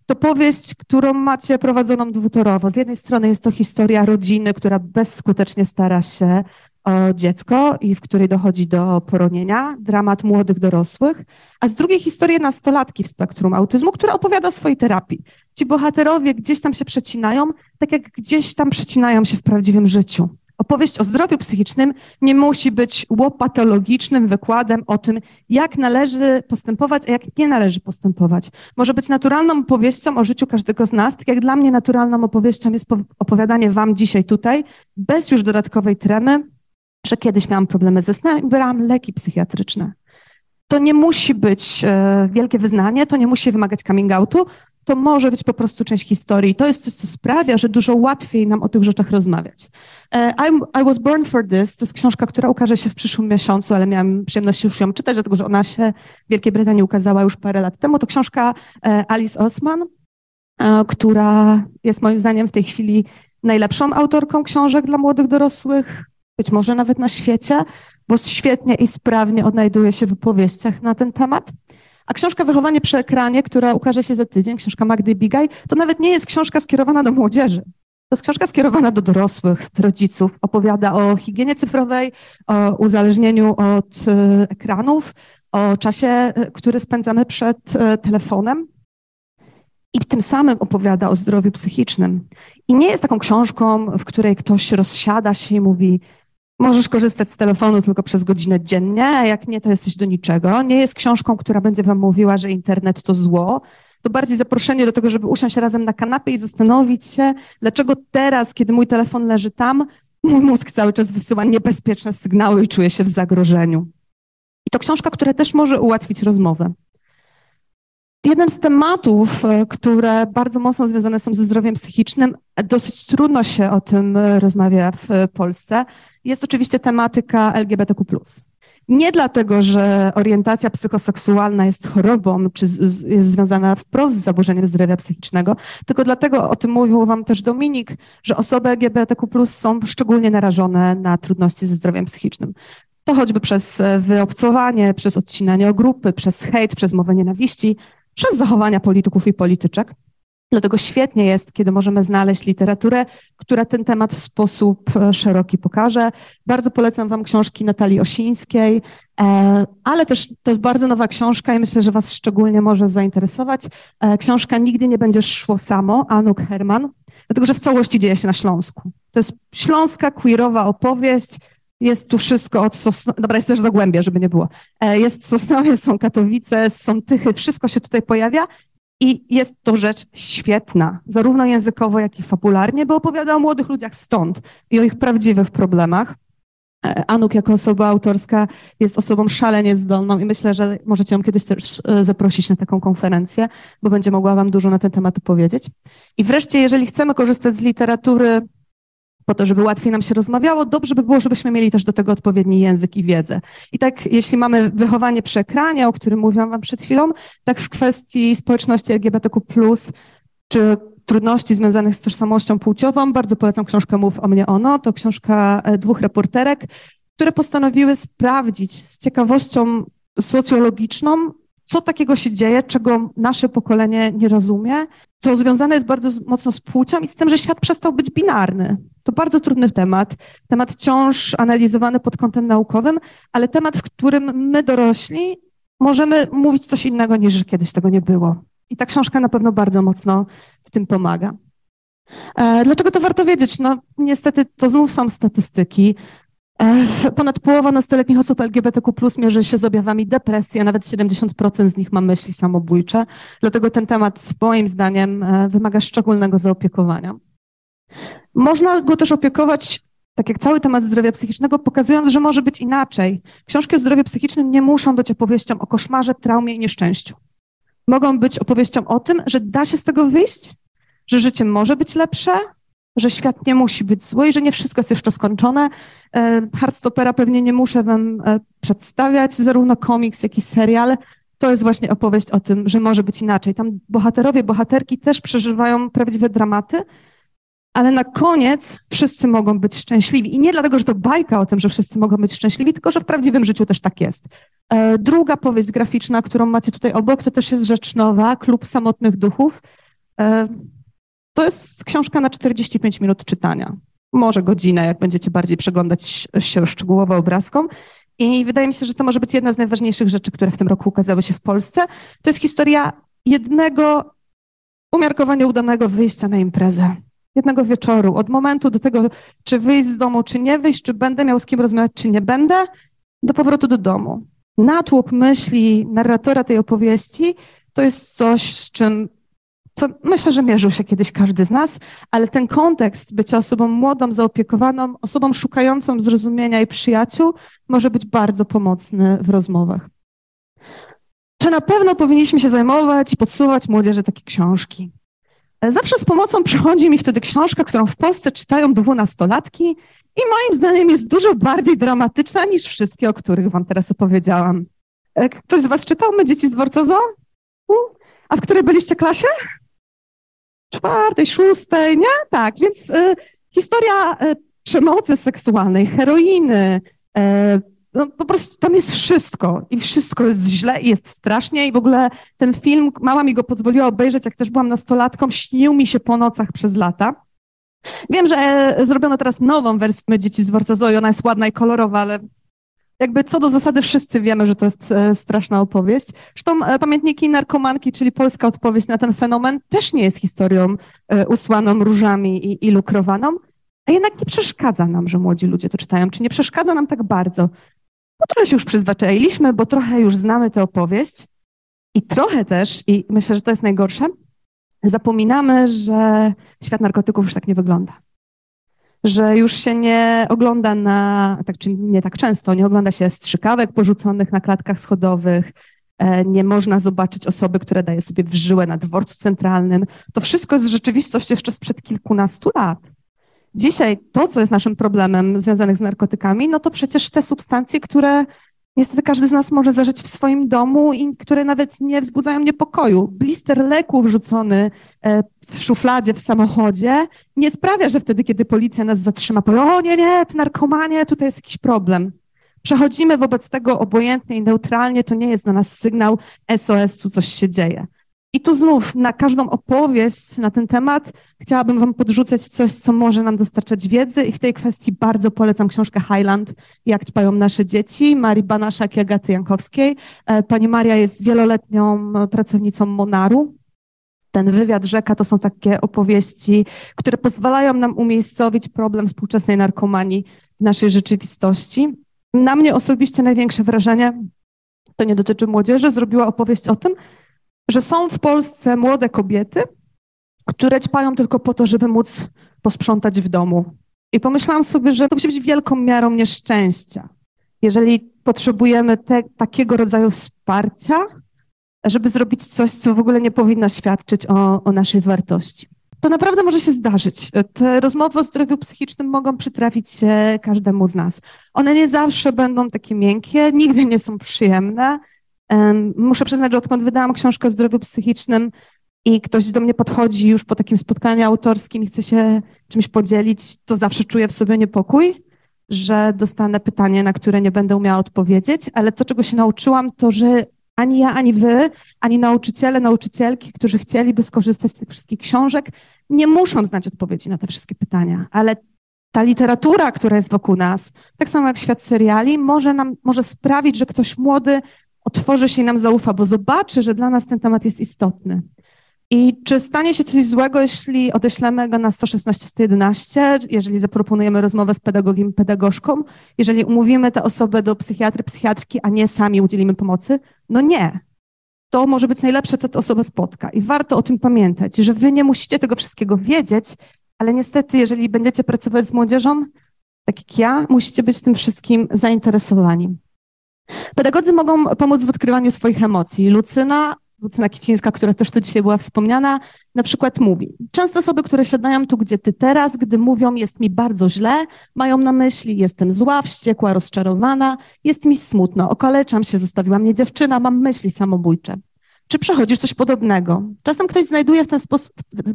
[SPEAKER 3] to powieść, którą macie prowadzoną dwutorowo. Z jednej strony jest to historia rodziny, która bezskutecznie stara się o dziecko i w której dochodzi do poronienia, dramat młodych dorosłych, a z drugiej historię nastolatki w spektrum autyzmu, która opowiada o swojej terapii. Ci bohaterowie gdzieś tam się przecinają, tak jak gdzieś tam przecinają się w prawdziwym życiu. Opowieść o zdrowiu psychicznym nie musi być łopatologicznym wykładem o tym, jak należy postępować, a jak nie należy postępować. Może być naturalną opowieścią o życiu każdego z nas, tak jak dla mnie naturalną opowieścią jest opowiadanie Wam dzisiaj tutaj, bez już dodatkowej tremy, że kiedyś miałam problemy ze snem i brałam leki psychiatryczne. To nie musi być e, wielkie wyznanie, to nie musi wymagać coming outu, to może być po prostu część historii. To jest coś, co sprawia, że dużo łatwiej nam o tych rzeczach rozmawiać. E, I Was Born for This to jest książka, która ukaże się w przyszłym miesiącu, ale miałam przyjemność już ją czytać, dlatego że ona się w Wielkiej Brytanii ukazała już parę lat temu. To książka e, Alice Osman, która jest moim zdaniem w tej chwili najlepszą autorką książek dla młodych dorosłych, być może nawet na świecie. bo świetnie i sprawnie odnajduje się w opowieściach na ten temat. A książka Wychowanie przy ekranie, która ukaże się za tydzień, książka Magdy Bigaj, to nawet nie jest książka skierowana do młodzieży. To jest książka skierowana do dorosłych, do rodziców. Opowiada o higienie cyfrowej, o uzależnieniu od e, ekranów, o czasie, e, który spędzamy przed e, telefonem. I tym samym opowiada o zdrowiu psychicznym. I nie jest taką książką, w której ktoś rozsiada się i mówi: Możesz korzystać z telefonu tylko przez godzinę dziennie, a jak nie, to jesteś do niczego. Nie jest książką, która będzie Wam mówiła, że internet to zło. To bardziej zaproszenie do tego, żeby usiąść razem na kanapie i zastanowić się, dlaczego teraz, kiedy mój telefon leży tam, mój mózg cały czas wysyła niebezpieczne sygnały i czuje się w zagrożeniu. I to książka, która też może ułatwić rozmowę. Jeden z tematów, e, które bardzo mocno związane są ze zdrowiem psychicznym, dosyć trudno się o tym e, rozmawia w Polsce, jest oczywiście tematyka LGBTQ. Nie dlatego, że orientacja psychoseksualna jest chorobą, czy jest związana wprost z zaburzeniem zdrowia psychicznego, tylko dlatego, o tym mówił Wam też Dominik, że osoby LGBTQ są szczególnie narażone na trudności ze zdrowiem psychicznym. To choćby przez e, wyobcowanie, przez odcinanie o grupy, przez hejt, przez mowę nienawiści, przez zachowania polityków i polityczek. Dlatego świetnie jest, kiedy możemy znaleźć literaturę, która ten temat w sposób e, szeroki pokaże. Bardzo polecam Wam książki Natalii Osińskiej, e, ale też to jest bardzo nowa książka i myślę, że Was szczególnie może zainteresować. E, książka Nigdy nie będziesz szło samo, Anuk Herman, dlatego że w całości dzieje się na Śląsku. To jest śląska, queerowa opowieść, jest tu wszystko od Sosnowa, dobra, jest też Zagłębia, żeby nie było. E, jest Sosnowiec, są Katowice, są Tychy, wszystko się tutaj pojawia i jest to rzecz świetna, zarówno językowo, jak i fabularnie, bo opowiada o młodych ludziach stąd i o ich prawdziwych problemach. E, Anuk jako osoba autorska jest osobą szalenie zdolną i myślę, że możecie ją kiedyś też e, zaprosić na taką konferencję, bo będzie mogła wam dużo na ten temat powiedzieć. I wreszcie, jeżeli chcemy korzystać z literatury po to, żeby łatwiej nam się rozmawiało, dobrze by było, żebyśmy mieli też do tego odpowiedni język i wiedzę. I tak, jeśli mamy wychowanie przy ekranie, o którym mówiłam Wam przed chwilą, tak w kwestii społeczności LGBTQ, czy trudności związanych z tożsamością płciową, bardzo polecam książkę Mów o mnie ono. To książka e, dwóch reporterek, które postanowiły sprawdzić z ciekawością socjologiczną, co takiego się dzieje, czego nasze pokolenie nie rozumie, co związane jest bardzo mocno z płcią i z tym, że świat przestał być binarny. To bardzo trudny temat, temat wciąż analizowany pod kątem naukowym, ale temat, w którym my dorośli możemy mówić coś innego niż kiedyś tego nie było. I ta książka na pewno bardzo mocno w tym pomaga. E, dlaczego to warto wiedzieć? No, niestety to znów są statystyki. E, ponad połowa nastoletnich osób LGBTQ mierzy się z objawami depresji, a nawet 70% z nich ma myśli samobójcze. Dlatego ten temat, moim zdaniem, e, wymaga szczególnego zaopiekowania. Można go też opiekować, tak jak cały temat zdrowia psychicznego, pokazując, że może być inaczej. Książki o zdrowiu psychicznym nie muszą być opowieścią o koszmarze, traumie i nieszczęściu. Mogą być opowieścią o tym, że da się z tego wyjść, że życie może być lepsze, że świat nie musi być zły i że nie wszystko jest jeszcze skończone. E, Hardstopera pewnie nie muszę wam e, przedstawiać, zarówno komiks, jak i serial. To jest właśnie opowieść o tym, że może być inaczej. Tam bohaterowie, bohaterki też przeżywają prawdziwe dramaty, ale na koniec wszyscy mogą być szczęśliwi. I nie dlatego, że to bajka o tym, że wszyscy mogą być szczęśliwi, tylko że w prawdziwym życiu też tak jest. E, druga powieść graficzna, którą macie tutaj obok, to też jest rzecz nowa, Klub Samotnych Duchów. To jest książka na 45 minut czytania. Może godzinę, jak będziecie bardziej przeglądać się szczegółowo obrazkom. I wydaje mi się, że to może być jedna z najważniejszych rzeczy, które w tym roku ukazały się w Polsce. To jest historia jednego umiarkowanie udanego wyjścia na imprezę. Jednego wieczoru, od momentu do tego, czy wyjść z domu, czy nie wyjść, czy będę miał z kim rozmawiać, czy nie będę, do powrotu do domu. Natłok myśli narratora tej opowieści to jest coś, z czym co myślę, że mierzył się kiedyś każdy z nas, ale ten kontekst bycia osobą młodą, zaopiekowaną, osobą szukającą zrozumienia i przyjaciół może być bardzo pomocny w rozmowach. Czy na pewno powinniśmy się zajmować i podsuwać młodzieży takie książki? Zawsze z pomocą przychodzi mi wtedy książka, którą w Polsce czytają dwunastolatki i moim zdaniem jest dużo bardziej dramatyczna niż wszystkie, o których wam teraz opowiedziałam. E, ktoś z was czytał My dzieci z dworca Zoo? A w której byliście klasie? Czwartej, szóstej, nie? Tak, więc y, historia y, przemocy seksualnej, heroiny, y, no, po prostu tam jest wszystko i wszystko jest źle i jest strasznie i w ogóle ten film, mama mi go pozwoliła obejrzeć, jak też byłam nastolatką, śnił mi się po nocach przez lata. Wiem, że e, zrobiono teraz nową wersję Dzieci z dworca Zoe, ona jest ładna i kolorowa, ale jakby co do zasady wszyscy wiemy, że to jest e, straszna opowieść. Zresztą e, Pamiętniki Narkomanki, czyli polska odpowiedź na ten fenomen, też nie jest historią usłaną różami i, i lukrowaną, a jednak nie przeszkadza nam, że młodzi ludzie to czytają, czy nie przeszkadza nam tak bardzo. Bo trochę się już przyzwyczailiśmy, bo trochę już znamy tę opowieść i trochę też, i myślę, że to jest najgorsze, zapominamy, że świat narkotyków już tak nie wygląda. Że już się nie ogląda na, tak czy nie tak często, nie ogląda się strzykawek porzuconych na klatkach schodowych, e, nie można zobaczyć osoby, która daje sobie w żyłę na dworcu centralnym. To wszystko jest rzeczywistość jeszcze sprzed kilkunastu lat. Dzisiaj to, co jest naszym problemem związanych z narkotykami, no to przecież te substancje, które niestety każdy z nas może zażyć w swoim domu i które nawet nie wzbudzają niepokoju. Blister leku wrzucony e, w szufladzie w samochodzie nie sprawia, że wtedy, kiedy policja nas zatrzyma, powie, o nie, nie, to narkomanie, tutaj jest jakiś problem. Przechodzimy wobec tego obojętnie i neutralnie, to nie jest dla nas sygnał SOS, tu coś się dzieje. I tu znów na każdą opowieść na ten temat chciałabym Wam podrzucać coś, co może nam dostarczać wiedzy i w tej kwestii bardzo polecam książkę Highland, Jak ćpają nasze dzieci, Marii Banaszak i Agaty Jankowskiej. E, pani Maria jest wieloletnią pracownicą Monaru. Ten wywiad rzeka to są takie opowieści, które pozwalają nam umiejscowić problem współczesnej narkomanii w naszej rzeczywistości. Na mnie osobiście największe wrażenie, to nie dotyczy młodzieży, zrobiła opowieść o tym, że są w Polsce młode kobiety, które ćpają tylko po to, żeby móc posprzątać w domu. I pomyślałam sobie, że to musi być wielką miarą nieszczęścia. Jeżeli potrzebujemy te, takiego rodzaju wsparcia, żeby zrobić coś, co w ogóle nie powinno świadczyć o, o naszej wartości. To naprawdę może się zdarzyć. Te rozmowy o zdrowiu psychicznym mogą przytrafić się każdemu z nas. One nie zawsze będą takie miękkie, nigdy nie są przyjemne, Muszę przyznać, że odkąd wydałam książkę o zdrowiu psychicznym i ktoś do mnie podchodzi już po takim spotkaniu autorskim i chce się czymś podzielić, to zawsze czuję w sobie niepokój, że dostanę pytanie, na które nie będę umiała odpowiedzieć, ale to, czego się nauczyłam, to że ani ja, ani wy, ani nauczyciele, nauczycielki, którzy chcieliby skorzystać z tych wszystkich książek, nie muszą znać odpowiedzi na te wszystkie pytania, ale ta literatura, która jest wokół nas, tak samo jak świat seriali, może nam, może sprawić, że ktoś młody otworzy się i nam zaufa, bo zobaczy, że dla nas ten temat jest istotny. I czy stanie się coś złego, jeśli odeślemy go na 116-111, jeżeli zaproponujemy rozmowę z pedagogiem, pedagogzką, jeżeli umówimy tę osobę do psychiatry, psychiatrki, a nie sami udzielimy pomocy? No nie. To może być najlepsze, co ta osoba spotka. I warto o tym pamiętać, że wy nie musicie tego wszystkiego wiedzieć, ale niestety, jeżeli będziecie pracować z młodzieżą, tak jak ja, musicie być tym wszystkim zainteresowani. Pedagodzy mogą pomóc w odkrywaniu swoich emocji. Lucyna, Lucyna Kicińska, która też tu dzisiaj była wspomniana, na przykład mówi, często osoby, które siadają tu, gdzie ty teraz, gdy mówią jest mi bardzo źle, mają na myśli jestem zła, wściekła, rozczarowana, jest mi smutno, okaleczam się, zostawiła mnie dziewczyna, mam myśli samobójcze. Czy przechodzisz coś podobnego? Czasem ktoś znajduje w ten sposób,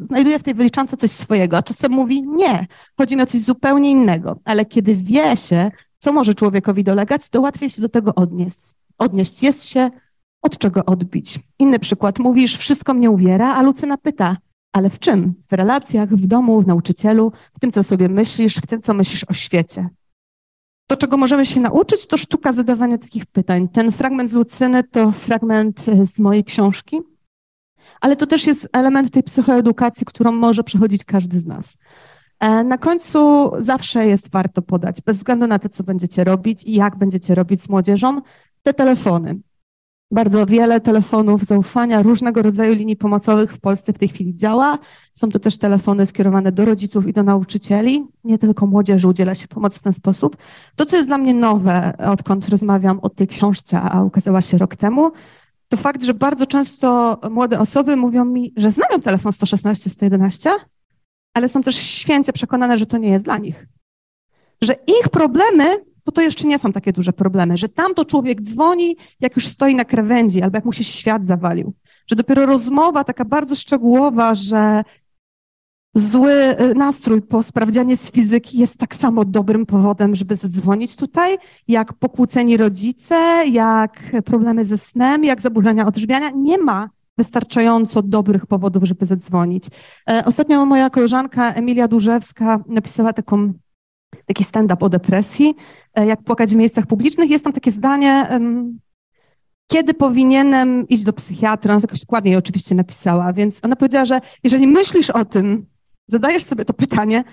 [SPEAKER 3] znajduje w tej wyliczance coś swojego, a czasem mówi nie, chodzi mi o coś zupełnie innego, ale kiedy wie się, co może człowiekowi dolegać, to łatwiej się do tego odnieść. Odnieść jest się, od czego odbić. Inny przykład. Mówisz, wszystko mnie uwiera, a Lucyna pyta, ale w czym? W relacjach, w domu, w nauczycielu, w tym, co sobie myślisz, w tym, co myślisz o świecie. To, czego możemy się nauczyć, to sztuka zadawania takich pytań. Ten fragment z Lucyny to fragment z mojej książki, ale to też jest element tej psychoedukacji, którą może przechodzić każdy z nas. E, na końcu zawsze jest warto podać, bez względu na to, co będziecie robić i jak będziecie robić z młodzieżą, te telefony. Bardzo wiele telefonów zaufania, różnego rodzaju linii pomocowych w Polsce w tej chwili działa. Są to też telefony skierowane do rodziców i do nauczycieli. Nie tylko młodzieży udziela się pomocy w ten sposób. To, co jest dla mnie nowe, odkąd rozmawiam o tej książce, a ukazała się rok temu, to fakt, że bardzo często młode osoby mówią mi, że znają telefon 116, 111, ale są też święcie przekonane, że to nie jest dla nich. Że ich problemy to to jeszcze nie są takie duże problemy, że tam to człowiek dzwoni, jak już stoi na krawędzi, albo jak mu się świat zawalił. Że dopiero rozmowa taka bardzo szczegółowa, że zły e, nastrój po sprawdzianie z fizyki jest tak samo dobrym powodem, żeby zadzwonić tutaj, jak pokłóceni rodzice, jak problemy ze snem, jak zaburzenia odżywiania. Nie ma wystarczająco dobrych powodów, żeby zadzwonić. E, ostatnio moja koleżanka Emilia Dużewska napisała taką, taki stand-up o depresji, e, jak płakać w miejscach publicznych. Jest tam takie zdanie, kiedy powinienem iść do psychiatra, ona jakoś dokładnie oczywiście napisała, więc ona powiedziała, że jeżeli myślisz o tym, zadajesz sobie to pytanie,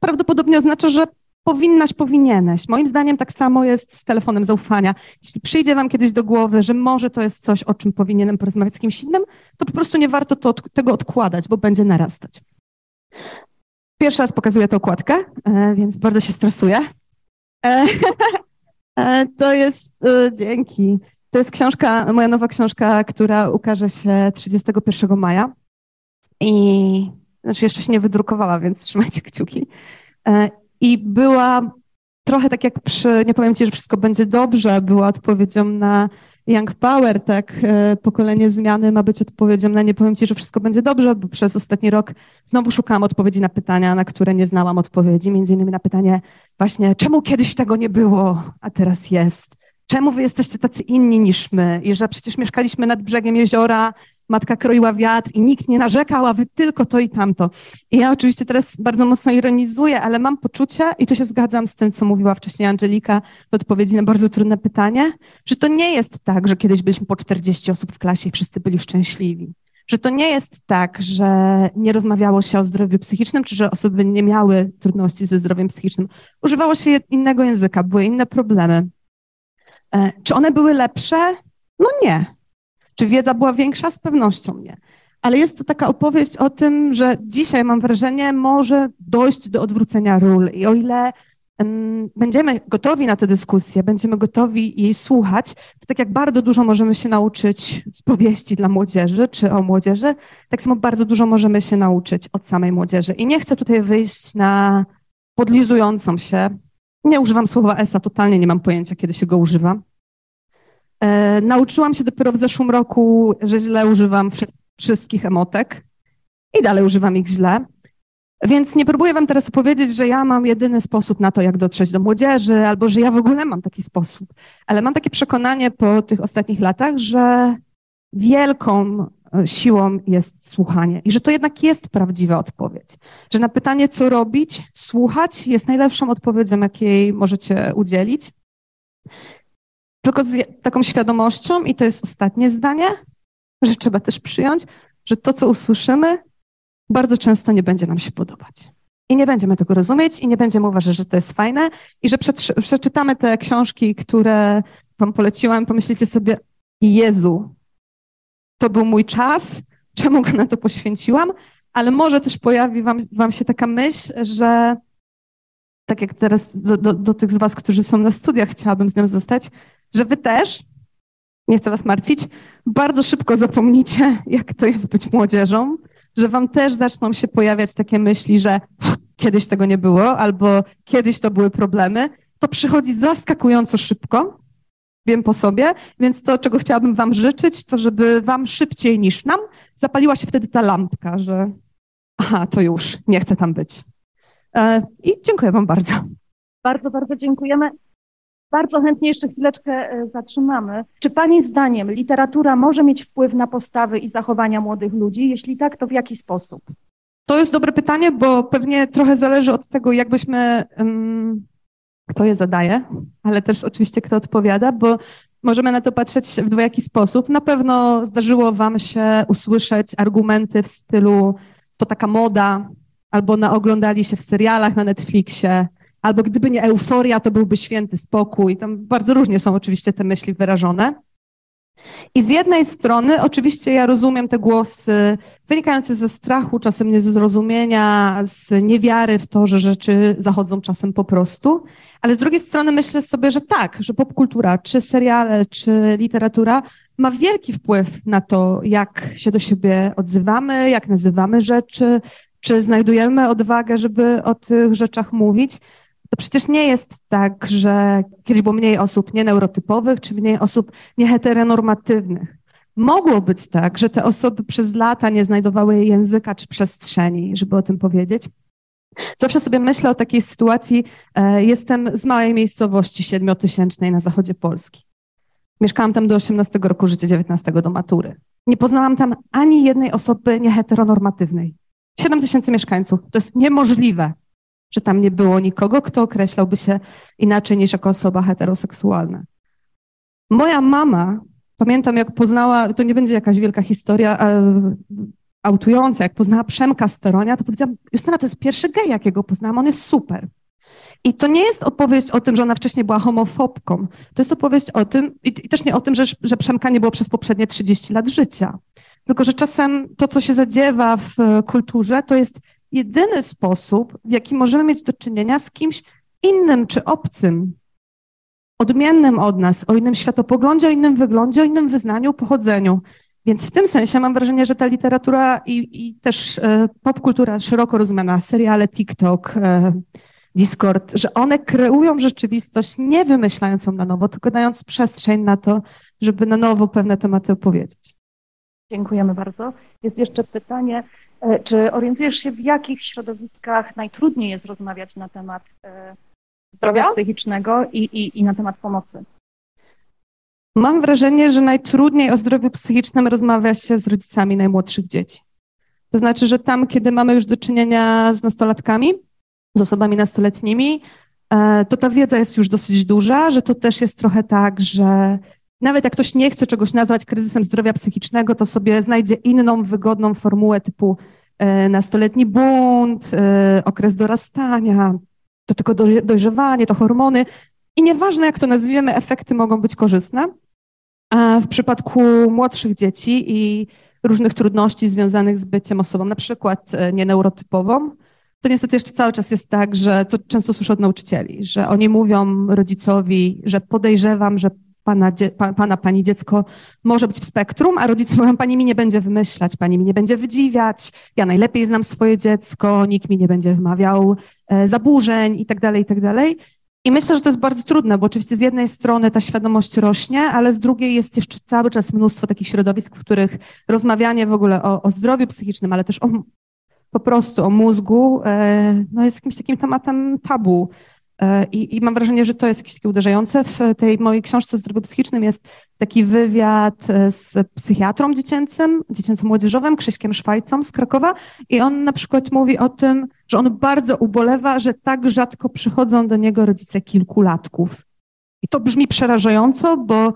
[SPEAKER 3] prawdopodobnie oznacza, że powinnaś, powinieneś. Moim zdaniem tak samo jest z telefonem zaufania. Jeśli przyjdzie wam kiedyś do głowy, że może to jest coś, o czym powinienem porozmawiać z kimś innym, to po prostu nie warto to, tego odkładać, bo będzie narastać. Pierwszy raz pokazuję tę okładkę, e, więc bardzo się stresuję. E, e, to jest, dzięki, to jest książka, moja nowa książka, która ukaże się 31 maja i znaczy jeszcze się nie wydrukowała, więc trzymajcie kciuki. I była trochę tak jak przy, nie powiem ci, że wszystko będzie dobrze, była odpowiedzią na Young Power, tak, e, pokolenie zmiany ma być odpowiedzią na nie powiem ci, że wszystko będzie dobrze, bo przez ostatni rok znowu szukałam odpowiedzi na pytania, na które nie znałam odpowiedzi, między innymi na pytanie właśnie, czemu kiedyś tego nie było, a teraz jest? Czemu wy jesteście tacy inni niż my? I że przecież mieszkaliśmy nad brzegiem jeziora, matka kroiła wiatr i nikt nie narzekał, a wy tylko to i tamto. I ja oczywiście teraz bardzo mocno ironizuję, ale mam poczucie, i tu się zgadzam z tym, co mówiła wcześniej Angelika w odpowiedzi na bardzo trudne pytanie, że to nie jest tak, że kiedyś byliśmy po 40 osób w klasie i wszyscy byli szczęśliwi. Że to nie jest tak, że nie rozmawiało się o zdrowiu psychicznym, czy że osoby nie miały trudności ze zdrowiem psychicznym. Używało się innego języka, były inne problemy. E, czy one były lepsze? No nie. Czy wiedza była większa? Z pewnością nie. Ale jest to taka opowieść o tym, że dzisiaj mam wrażenie, może dojść do odwrócenia ról. I o ile będziemy gotowi na tę dyskusję, będziemy gotowi jej słuchać, to tak jak bardzo dużo możemy się nauczyć z powieści dla młodzieży czy o młodzieży, tak samo bardzo dużo możemy się nauczyć od samej młodzieży. I nie chcę tutaj wyjść na podlizującą się. Nie używam słowa ESA, totalnie nie mam pojęcia, kiedy się go używa. E, nauczyłam się dopiero w zeszłym roku, że źle używam wszystkich emotek i dalej używam ich źle. Więc nie próbuję wam teraz opowiedzieć, że ja mam jedyny sposób na to, jak dotrzeć do młodzieży, albo że ja w ogóle mam taki sposób. Ale mam takie przekonanie po tych ostatnich latach, że wielką e, siłą jest słuchanie i że to jednak jest prawdziwa odpowiedź. Że na pytanie, co robić, słuchać jest najlepszą odpowiedzią, jakiej możecie udzielić. Tylko z taką świadomością, i to jest ostatnie zdanie, że trzeba też przyjąć, że to, co usłyszymy, bardzo często nie będzie nam się podobać. I nie będziemy tego rozumieć, i nie będziemy uważać, że to jest fajne, i że przeczytamy te książki, które Wam poleciłam, pomyślicie sobie, Jezu, to był mój czas, czemu go na to poświęciłam, ale może też pojawi wam, wam się taka myśl, że tak jak teraz do, do, do tych z Was, którzy są na studiach, chciałabym z nią zostać, że Wy też, nie chcę Was martwić, bardzo szybko zapomnicie, jak to jest być młodzieżą, że Wam też zaczną się pojawiać takie myśli, że kiedyś tego nie było, albo kiedyś to były problemy. To przychodzi zaskakująco szybko, wiem po sobie, więc to, czego chciałabym Wam życzyć, to żeby Wam szybciej niż nam zapaliła się wtedy ta lampka, że aha, to już, nie chcę tam być. E, I dziękuję Wam bardzo.
[SPEAKER 2] Bardzo, bardzo dziękujemy. Bardzo chętnie jeszcze chwileczkę e, zatrzymamy. Czy Pani zdaniem literatura może mieć wpływ na postawy i zachowania młodych ludzi? Jeśli tak, to w jaki sposób?
[SPEAKER 3] To jest dobre pytanie, bo pewnie trochę zależy od tego, jakbyśmy, kto je zadaje, ale też oczywiście kto odpowiada, bo możemy na to patrzeć w dwojaki sposób. Na pewno zdarzyło Wam się usłyszeć argumenty w stylu to taka moda, albo naoglądali się w serialach na Netflixie, albo gdyby nie euforia, to byłby święty spokój. Tam bardzo różnie są oczywiście te myśli wyrażone. I z jednej strony, oczywiście, ja rozumiem te głosy wynikające ze strachu, czasem niezrozumienia, z niewiary w to, że rzeczy zachodzą czasem po prostu, ale z drugiej strony myślę sobie, że tak, że popkultura, czy seriale, czy literatura ma wielki wpływ na to, jak się do siebie odzywamy, jak nazywamy rzeczy, czy znajdujemy odwagę, żeby o tych rzeczach mówić, to przecież nie jest tak, że kiedyś było mniej osób nieneurotypowych, czy mniej osób nieheteronormatywnych. mogło być tak, że te osoby przez lata nie znajdowały języka czy przestrzeni, żeby o tym powiedzieć. Zawsze sobie myślę o takiej sytuacji. E, jestem z małej miejscowości siedmiotysięcznej na zachodzie Polski. Mieszkałam tam do 18 roku życia, 19 do matury. Nie poznałam tam ani jednej osoby nieheteronormatywnej. 7 tysięcy mieszkańców. To jest niemożliwe, że tam nie było nikogo, kto określałby się inaczej niż jako osoba heteroseksualna. Moja mama, pamiętam jak poznała, to nie będzie jakaś wielka historia autująca, jak poznała Przemka Steronia, to powiedziałam, Justyna, to jest pierwszy gej, jakiego poznałam, on jest super. I to nie jest opowieść o tym, że ona wcześniej była homofobką. To jest opowieść o tym, i, i też nie o tym, że, że Przemka nie było przez poprzednie 30 lat życia. Tylko, że czasem to, co się zadziewa w kulturze, to jest jedyny sposób, w jaki możemy mieć do czynienia z kimś innym czy obcym, odmiennym od nas, o innym światopoglądzie, o innym wyglądzie, o innym wyznaniu, pochodzeniu. Więc w tym sensie mam wrażenie, że ta literatura i, i też e, popkultura szeroko rozumiana, seriale TikTok, e, Discord, że one kreują rzeczywistość nie wymyślając ją na nowo, tylko dając przestrzeń na to, żeby na nowo pewne tematy opowiedzieć.
[SPEAKER 2] Dziękujemy bardzo. Jest jeszcze pytanie, e, czy orientujesz się, w jakich środowiskach najtrudniej jest rozmawiać na temat e, zdrowia psychicznego i, i, i na temat pomocy?
[SPEAKER 3] Mam wrażenie, że najtrudniej o zdrowiu psychicznym rozmawia się z rodzicami najmłodszych dzieci. To znaczy, że tam, kiedy mamy już do czynienia z nastolatkami, z osobami nastoletnimi, e, to ta wiedza jest już dosyć duża, że to też jest trochę tak, że nawet jak ktoś nie chce czegoś nazwać kryzysem zdrowia psychicznego, to sobie znajdzie inną, wygodną formułę typu e, nastoletni bunt, e, okres dorastania, to tylko dojrzewanie, to hormony. I nieważne, jak to nazwiemy, efekty mogą być korzystne. A w przypadku młodszych dzieci i różnych trudności związanych z byciem osobą, na przykład nieneurotypową, to niestety jeszcze cały czas jest tak, że to często słyszę od nauczycieli, że oni mówią rodzicowi, że podejrzewam, że pana, pana, pani dziecko może być w spektrum, a rodzice mówią, pani mi nie będzie wymyślać, pani mi nie będzie wydziwiać, ja najlepiej znam swoje dziecko, nikt mi nie będzie wymawiał e, zaburzeń i tak dalej, i tak. I myślę, że to jest bardzo trudne, bo oczywiście z jednej strony ta świadomość rośnie, ale z drugiej jest jeszcze cały czas mnóstwo takich środowisk, w których rozmawianie w ogóle o, o zdrowiu psychicznym, ale też o po prostu o mózgu, e, no jest jakimś takim tematem tabu. E, I, I, mam wrażenie, że to jest jakieś takie uderzające. W tej mojej książce o zdrowiu psychicznym jest taki wywiad e, z psychiatrą dziecięcym, dziecięcym młodzieżowym, Krzyśkiem Szwajcą z Krakowa i on na przykład mówi o tym, że on bardzo ubolewa, że tak rzadko przychodzą do niego rodzice kilkulatków. I to brzmi przerażająco, bo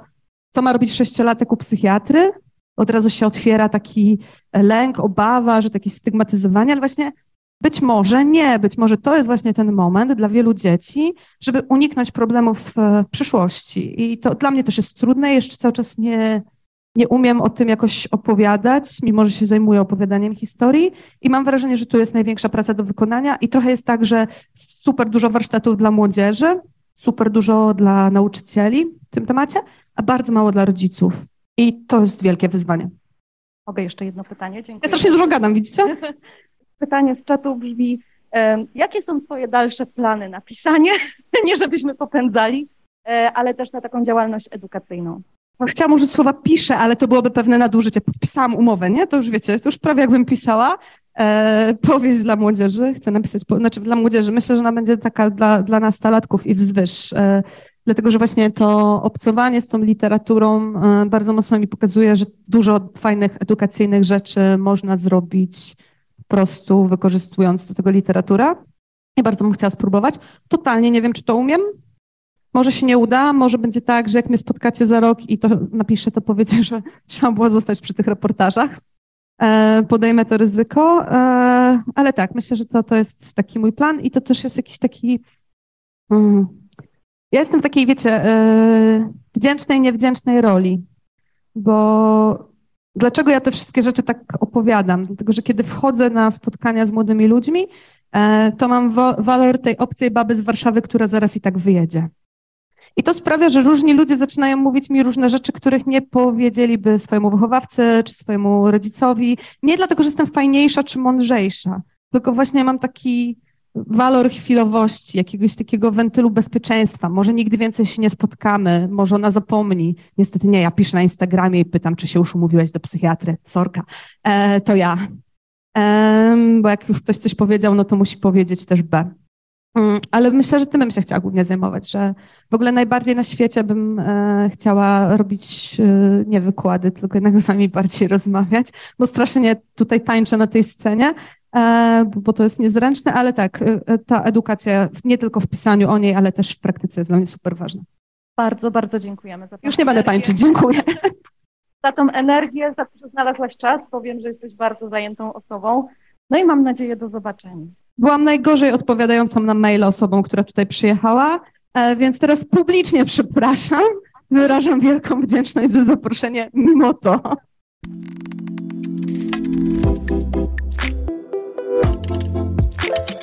[SPEAKER 3] co ma robić sześciolatek u psychiatry? od razu się otwiera taki lęk, obawa, że takie stygmatyzowanie, ale właśnie być może nie, być może to jest właśnie ten moment dla wielu dzieci, żeby uniknąć problemów w przyszłości. I to dla mnie też jest trudne, jeszcze cały czas nie, nie umiem o tym jakoś opowiadać, mimo że się zajmuję opowiadaniem historii i mam wrażenie, że tu jest największa praca do wykonania i trochę jest tak, że super dużo warsztatów dla młodzieży, super dużo dla nauczycieli w tym temacie, a bardzo mało dla rodziców. I to jest wielkie wyzwanie.
[SPEAKER 2] Mogę jeszcze jedno pytanie?
[SPEAKER 3] Dziękuję. Ja strasznie dużo gadam, widzicie?
[SPEAKER 2] Pytanie z czatu brzmi, jakie są Twoje dalsze plany na pisanie? Nie żebyśmy popędzali, e, ale też na taką działalność edukacyjną.
[SPEAKER 3] Chciałam użyć słowa piszę, ale to byłoby pewne nadużycie. Podpisałam umowę, nie? To już wiecie, to już prawie jakbym pisała. E, powieść dla młodzieży. Chcę napisać, po, znaczy dla młodzieży. Myślę, że ona będzie taka dla, dla nastolatków i wzwyż. E, dlatego że właśnie to obcowanie z tą literaturą e, bardzo mocno mi pokazuje, że dużo fajnych edukacyjnych rzeczy można zrobić prostu wykorzystując do tego literaturę. I bardzo bym chciała spróbować. Totalnie nie wiem, czy to umiem. Może się nie uda, może będzie tak, że jak mnie spotkacie za rok i to napiszę, to powiecie, że trzeba było zostać przy tych reportażach. E, podejmę to ryzyko, e, ale tak, myślę, że to, to jest taki mój plan i to też jest jakiś taki mm, ja jestem w takiej, wiecie, yy, wdzięcznej, niewdzięcznej roli, bo dlaczego ja te wszystkie rzeczy tak opowiadam? Dlatego, że kiedy wchodzę na spotkania z młodymi ludźmi, yy, to mam walor tej obcej baby z Warszawy, która zaraz i tak wyjedzie. I to sprawia, że różni ludzie zaczynają mówić mi różne rzeczy, których nie powiedzieliby swojemu wychowawcy czy swojemu rodzicowi. Nie dlatego, że jestem fajniejsza czy mądrzejsza, tylko właśnie mam taki walor chwilowości, jakiegoś takiego wentylu bezpieczeństwa. Może nigdy więcej się nie spotkamy, może ona zapomni. Niestety nie, ja piszę na Instagramie i pytam, czy się już umówiłeś do psychiatry. Sorka, e, to ja. E, bo jak już ktoś coś powiedział, no to musi powiedzieć też B. Mm, ale myślę, że tym bym się chciała głównie zajmować, że w ogóle najbardziej na świecie bym e, chciała robić e, nie wykłady, tylko jednak z wami bardziej rozmawiać, bo strasznie tutaj tańczę na tej scenie, bo, bo to jest niezręczne, ale tak, e, e, ta edukacja nie tylko w pisaniu o niej, ale też w praktyce jest dla mnie super ważna.
[SPEAKER 2] Bardzo, bardzo dziękujemy za
[SPEAKER 3] Już nie będę tańczyć, dziękuję.
[SPEAKER 2] Za tą energię, za to, że znalazłaś czas, powiem, że jesteś bardzo zajętą osobą. No i mam nadzieję do zobaczenia.
[SPEAKER 3] Byłam najgorzej odpowiadającą na maile osobą, która tutaj przyjechała, e, więc teraz publicznie przepraszam. Wyrażam wielką wdzięczność za zaproszenie mimo to. Thank you.